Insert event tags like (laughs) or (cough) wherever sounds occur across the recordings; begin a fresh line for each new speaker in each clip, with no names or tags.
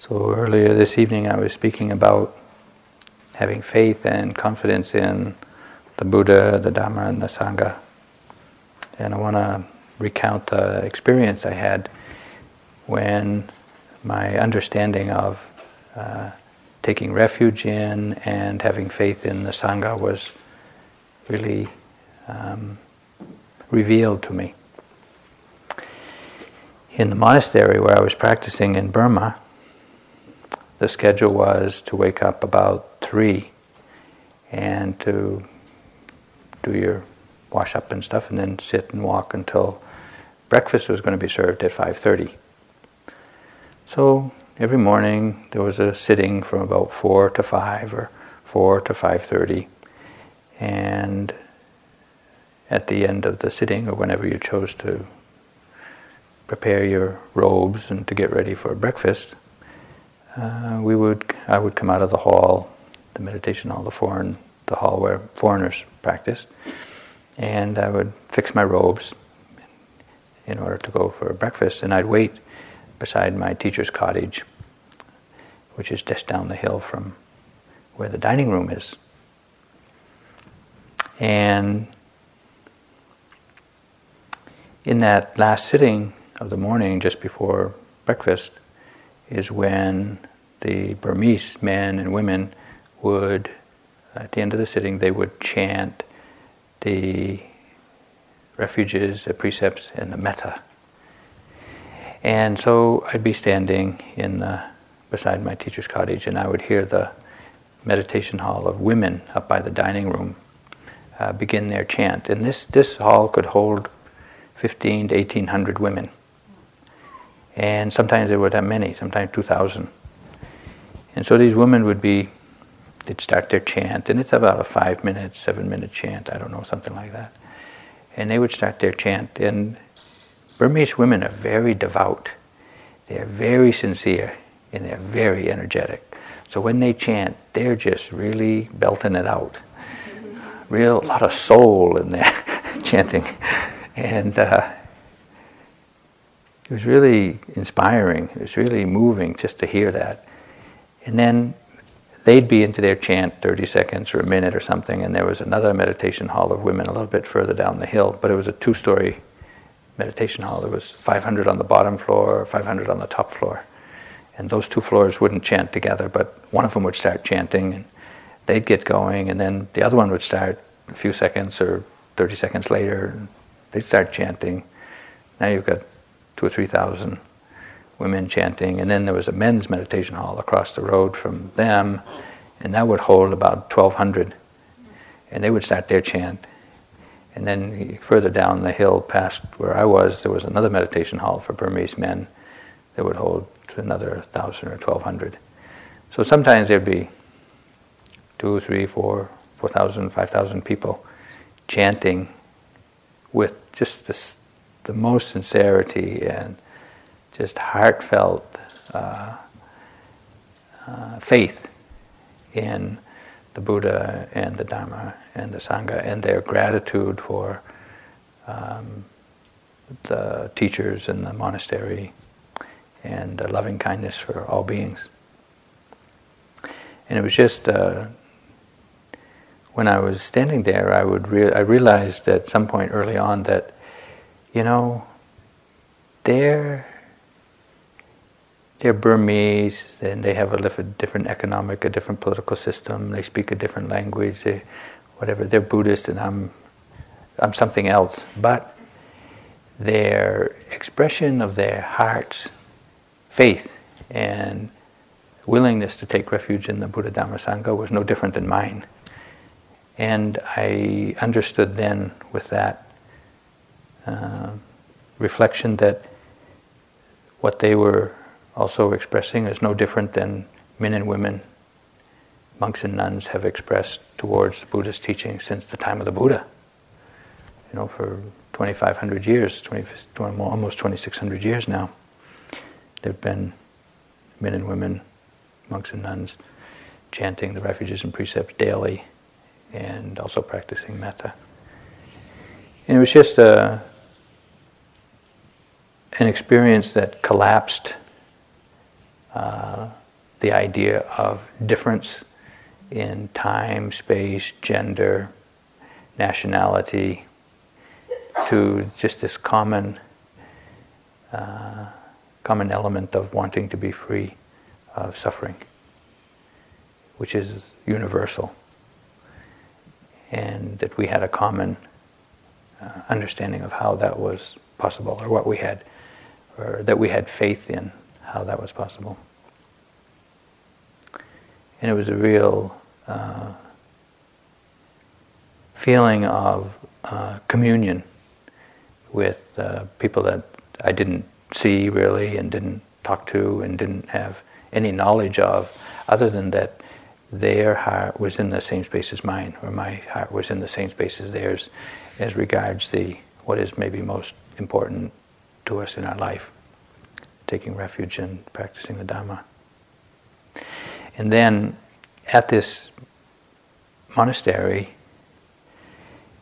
So earlier this evening, I was speaking about having faith and confidence in the Buddha, the Dhamma, and the Sangha. And I want to recount the experience I had when my understanding of uh, taking refuge in and having faith in the Sangha was really um, revealed to me. In the monastery where I was practicing in Burma, the schedule was to wake up about three and to do your wash up and stuff and then sit and walk until breakfast was going to be served at 5.30 so every morning there was a sitting from about 4 to 5 or 4 to 5.30 and at the end of the sitting or whenever you chose to prepare your robes and to get ready for breakfast uh, we would I would come out of the hall, the meditation hall, the foreign the hall where foreigners practiced, and I would fix my robes in order to go for breakfast, and I'd wait beside my teacher's cottage, which is just down the hill from where the dining room is. And in that last sitting of the morning, just before breakfast, is when the Burmese men and women would, at the end of the sitting, they would chant the refuges, the precepts, and the metta. And so I'd be standing in the, beside my teacher's cottage, and I would hear the meditation hall of women up by the dining room uh, begin their chant. And this, this hall could hold 15 to 1800 women. And sometimes they would have many, sometimes 2,000. And so these women would be, they'd start their chant, and it's about a five minute, seven minute chant, I don't know, something like that. And they would start their chant. And Burmese women are very devout, they're very sincere, and they're very energetic. So when they chant, they're just really belting it out. Real a lot of soul in their (laughs) chanting. And uh, it was really inspiring. It was really moving just to hear that. And then they'd be into their chant 30 seconds or a minute or something, and there was another meditation hall of women a little bit further down the hill, but it was a two story meditation hall. There was 500 on the bottom floor, 500 on the top floor. And those two floors wouldn't chant together, but one of them would start chanting, and they'd get going, and then the other one would start a few seconds or 30 seconds later, and they'd start chanting. Now you've got two or three thousand women chanting, and then there was a men's meditation hall across the road from them, and that would hold about 1,200, and they would start their chant. And then further down the hill, past where I was, there was another meditation hall for Burmese men that would hold another 1,000 or 1,200. So sometimes there'd be two, three, four, 4,000, 5,000 people chanting with just this the most sincerity and just heartfelt uh, uh, faith in the Buddha and the Dharma and the Sangha and their gratitude for um, the teachers in the monastery and loving kindness for all beings. And it was just uh, when I was standing there, I would re- I realized at some point early on that you know, they're they're Burmese, and they have a different economic, a different political system. They speak a different language, they, whatever. They're Buddhist, and I'm I'm something else. But their expression of their heart's faith and willingness to take refuge in the Buddha Dhamma Sangha was no different than mine. And I understood then with that uh, reflection that what they were also expressing is no different than men and women, monks and nuns have expressed towards Buddhist teaching since the time of the Buddha. You know, for 2,500 years, 20, almost 2,600 years now, there have been men and women, monks and nuns, chanting the refuges and precepts daily and also practicing metta. And it was just a, an experience that collapsed uh, the idea of difference in time, space, gender, nationality, to just this common, uh, common element of wanting to be free of suffering, which is universal, and that we had a common uh, understanding of how that was possible, or what we had, or that we had faith in how that was possible. And it was a real uh, feeling of uh, communion with uh, people that I didn't see really and didn't talk to and didn't have any knowledge of, other than that their heart was in the same space as mine, or my heart was in the same space as theirs, as regards the what is maybe most important to us in our life, taking refuge and practicing the Dhamma. And then at this monastery,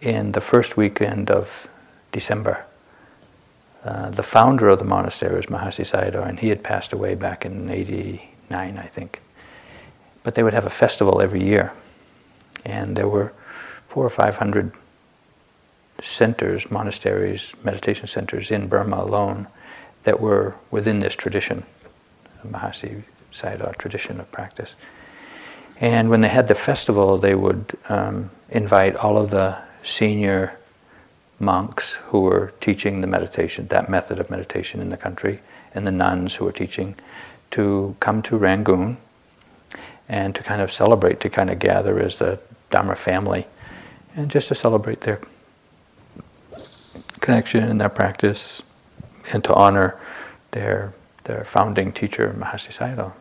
in the first weekend of December, uh, the founder of the monastery was Mahasi Sayadaw, and he had passed away back in 89, I think. But they would have a festival every year, and there were four or five hundred centers, monasteries, meditation centers in Burma alone that were within this tradition, Mahasi Sayadaw tradition of practice. And when they had the festival, they would um, invite all of the senior monks who were teaching the meditation, that method of meditation in the country, and the nuns who were teaching, to come to Rangoon and to kind of celebrate, to kind of gather as a Dharma family, and just to celebrate their connection and their practice, and to honor their their founding teacher, Mahasi Sayadaw.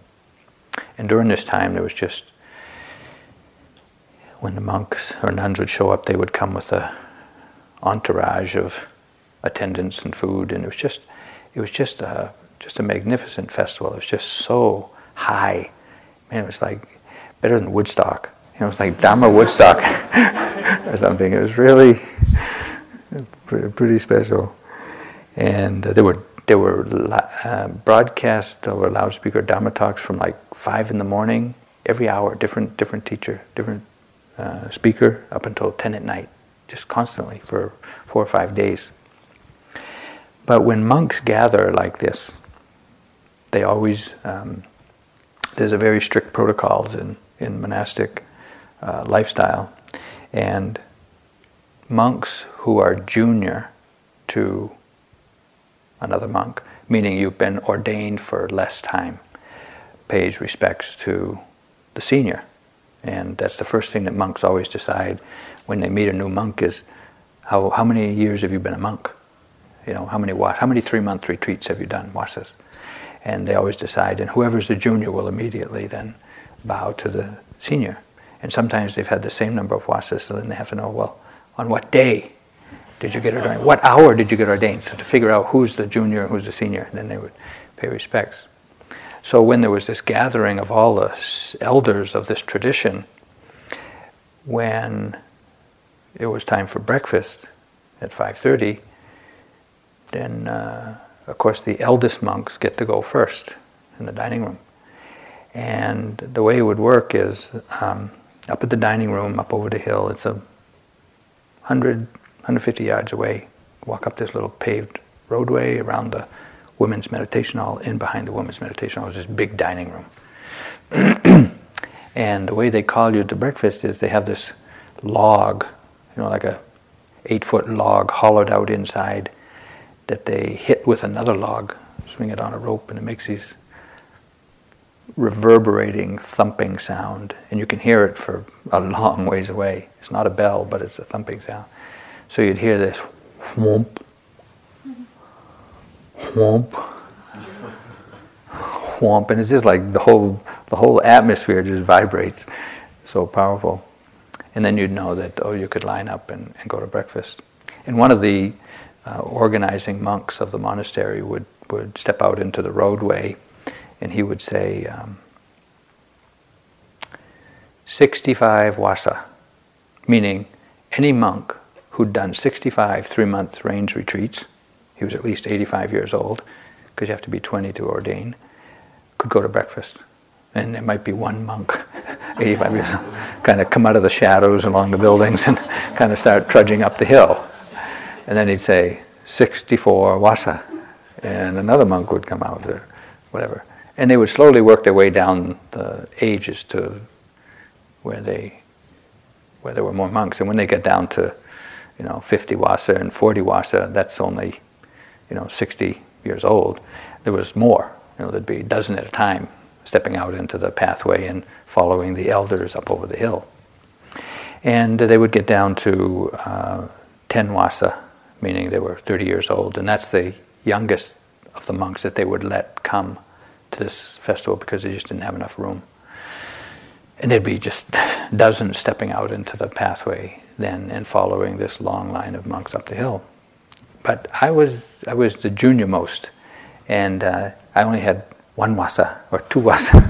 And during this time, there was just when the monks or nuns would show up, they would come with a entourage of attendants and food, and it was just it was just a just a magnificent festival. It was just so high, man. It was like better than Woodstock. You know, it was like Dharma Woodstock (laughs) or something. It was really pretty, pretty special, and uh, there were there were uh, broadcast over loudspeaker Dharma talks from like five in the morning every hour, different different teacher, different uh, speaker up until 10 at night, just constantly for four or five days. But when monks gather like this, they always, um, there's a very strict protocols in, in monastic uh, lifestyle. And monks who are junior to another monk, meaning you've been ordained for less time, pays respects to the senior. And that's the first thing that monks always decide when they meet a new monk is how, how many years have you been a monk? You know, how many how many three month retreats have you done, wasas? And they always decide, and whoever's the junior will immediately then bow to the senior. And sometimes they've had the same number of wasas, so then they have to know, well, on what day did you get ordained? What hour did you get ordained? So to figure out who's the junior, and who's the senior, and then they would pay respects. So when there was this gathering of all the elders of this tradition, when it was time for breakfast at 5:30, then uh, of course the eldest monks get to go first in the dining room. And the way it would work is um, up at the dining room, up over the hill. It's a 100, 150 yards away. Walk up this little paved roadway around the women's meditation hall. In behind the women's meditation hall is this big dining room. (clears throat) and the way they call you to breakfast is they have this log, you know, like a eight foot log hollowed out inside that they hit with another log, swing it on a rope, and it makes these reverberating, thumping sound, and you can hear it for a long ways away. It's not a bell, but it's a thumping sound. So you'd hear this whoomp, whomp, whomp, and it's just like the whole the whole atmosphere just vibrates, so powerful. And then you'd know that oh, you could line up and, and go to breakfast. And one of the uh, organizing monks of the monastery would would step out into the roadway, and he would say. Um, 65 wasa, meaning any monk who'd done 65 three month range retreats he was at least 85 years old, because you have to be 20 to ordain, could go to breakfast. And there might be one monk, (laughs) 85 years old, kind of come out of the shadows along the buildings and (laughs) kind of start trudging up the hill. And then he'd say, 64 wasa. And another monk would come out or whatever. And they would slowly work their way down the ages to where they where there were more monks. And when they get down to, you know, 50 wasa and 40 wasa, that's only, you know, 60 years old. There was more. You know, there'd be a dozen at a time stepping out into the pathway and following the elders up over the hill. And they would get down to uh, 10 wasa, meaning they were 30 years old. And that's the youngest of the monks that they would let come to this festival because they just didn't have enough room. And there'd be just (laughs) dozens stepping out into the pathway then and following this long line of monks up the hill. But I was I was the junior most, and uh, I only had one wasa or two wasa,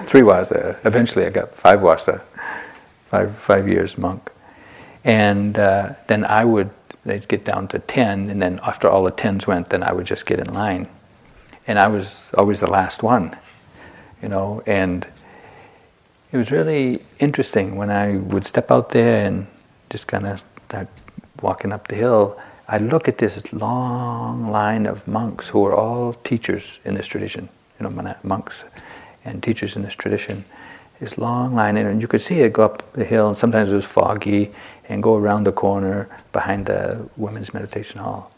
(laughs) three wasa. Eventually, I got five wasa, five five years monk, and uh, then I would they'd get down to ten, and then after all the tens went, then I would just get in line and I was always the last one, you know, and it was really interesting when I would step out there and just kind of start walking up the hill. I look at this long line of monks who are all teachers in this tradition, you know, monks and teachers in this tradition. This long line, and you could see it go up the hill, and sometimes it was foggy, and go around the corner behind the women's meditation hall.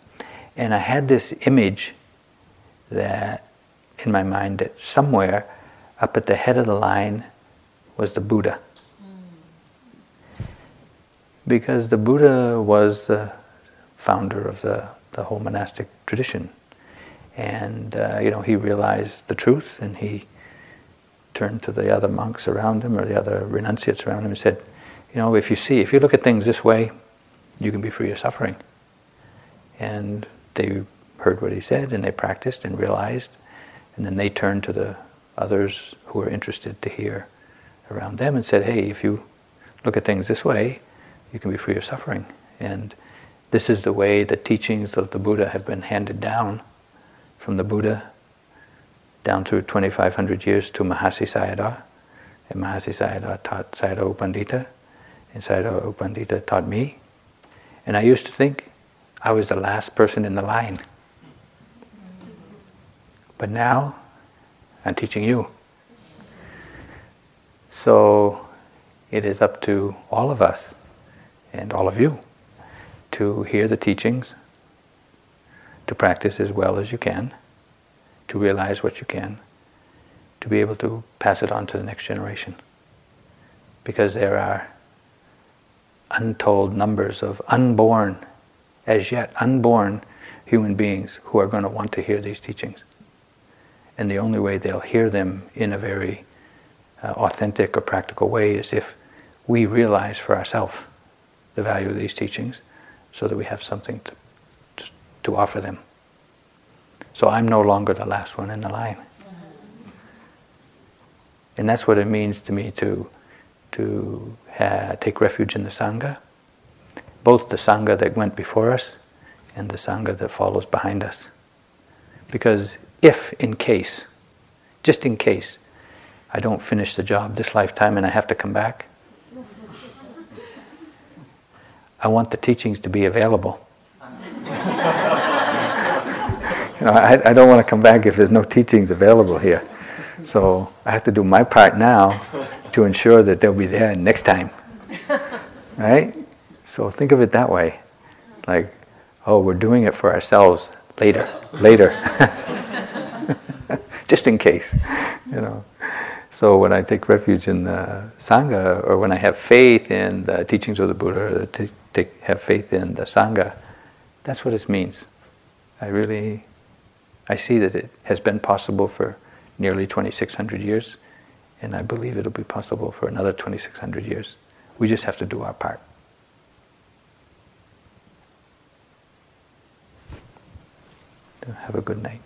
And I had this image that in my mind that somewhere up at the head of the line was the Buddha. Because the Buddha was the founder of the, the whole monastic tradition. And, uh, you know, he realized the truth and he turned to the other monks around him or the other renunciates around him and said, you know, if you see, if you look at things this way, you can be free of suffering. And they heard what he said and they practiced and realized, and then they turned to the others who were interested to hear around them and said, hey, if you look at things this way, you can be free of suffering. And this is the way the teachings of the Buddha have been handed down from the Buddha down through 2,500 years to Mahasi Sayadaw. And Mahasi Sayadaw taught Sayadaw U Pandita, and Sayadaw U Pandita taught me. And I used to think I was the last person in the line. But now I'm teaching you. So it is up to all of us and all of you to hear the teachings, to practice as well as you can, to realize what you can, to be able to pass it on to the next generation. Because there are untold numbers of unborn, as yet unborn human beings who are going to want to hear these teachings. And the only way they'll hear them in a very uh, authentic or practical way is if we realize for ourselves the value of these teachings so that we have something to, to, to offer them. So I'm no longer the last one in the line. And that's what it means to me to, to ha- take refuge in the Sangha, both the Sangha that went before us and the Sangha that follows behind us. Because if, in case, just in case, I don't finish the job this lifetime and I have to come back, I want the teachings to be available. you know, I, I don't want to come back if there's no teachings available here. So I have to do my part now to ensure that they'll be there next time. Right? So think of it that way. Like, oh, we're doing it for ourselves later, later. (laughs) just in case, (laughs) you know. So when I take refuge in the Sangha, or when I have faith in the teachings of the Buddha, or t- take, have faith in the Sangha, that's what it means. I really, I see that it has been possible for nearly 2,600 years, and I believe it'll be possible for another 2,600 years. We just have to do our part. Have a good night.